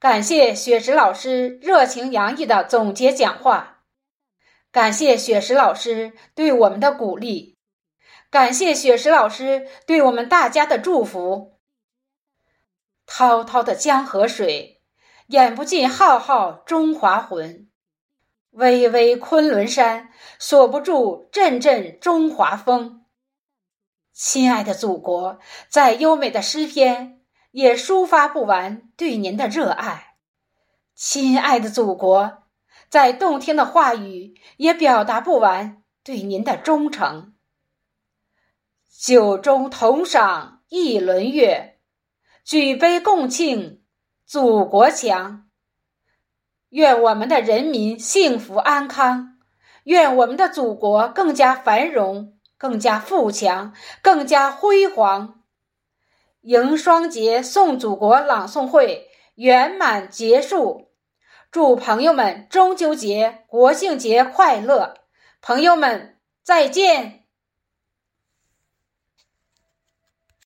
感谢雪石老师热情洋溢的总结讲话，感谢雪石老师对我们的鼓励，感谢雪石老师对我们大家的祝福。滔滔的江河水，演不尽浩浩中华魂；巍巍昆仑山，锁不住阵阵中华风。亲爱的祖国，在优美的诗篇也抒发不完对您的热爱；亲爱的祖国，在动听的话语也表达不完对您的忠诚。酒中同赏一轮月。举杯共庆，祖国强。愿我们的人民幸福安康，愿我们的祖国更加繁荣、更加富强、更加辉煌。迎双节送祖国朗诵会圆满结束，祝朋友们中秋节、国庆节快乐！朋友们再见。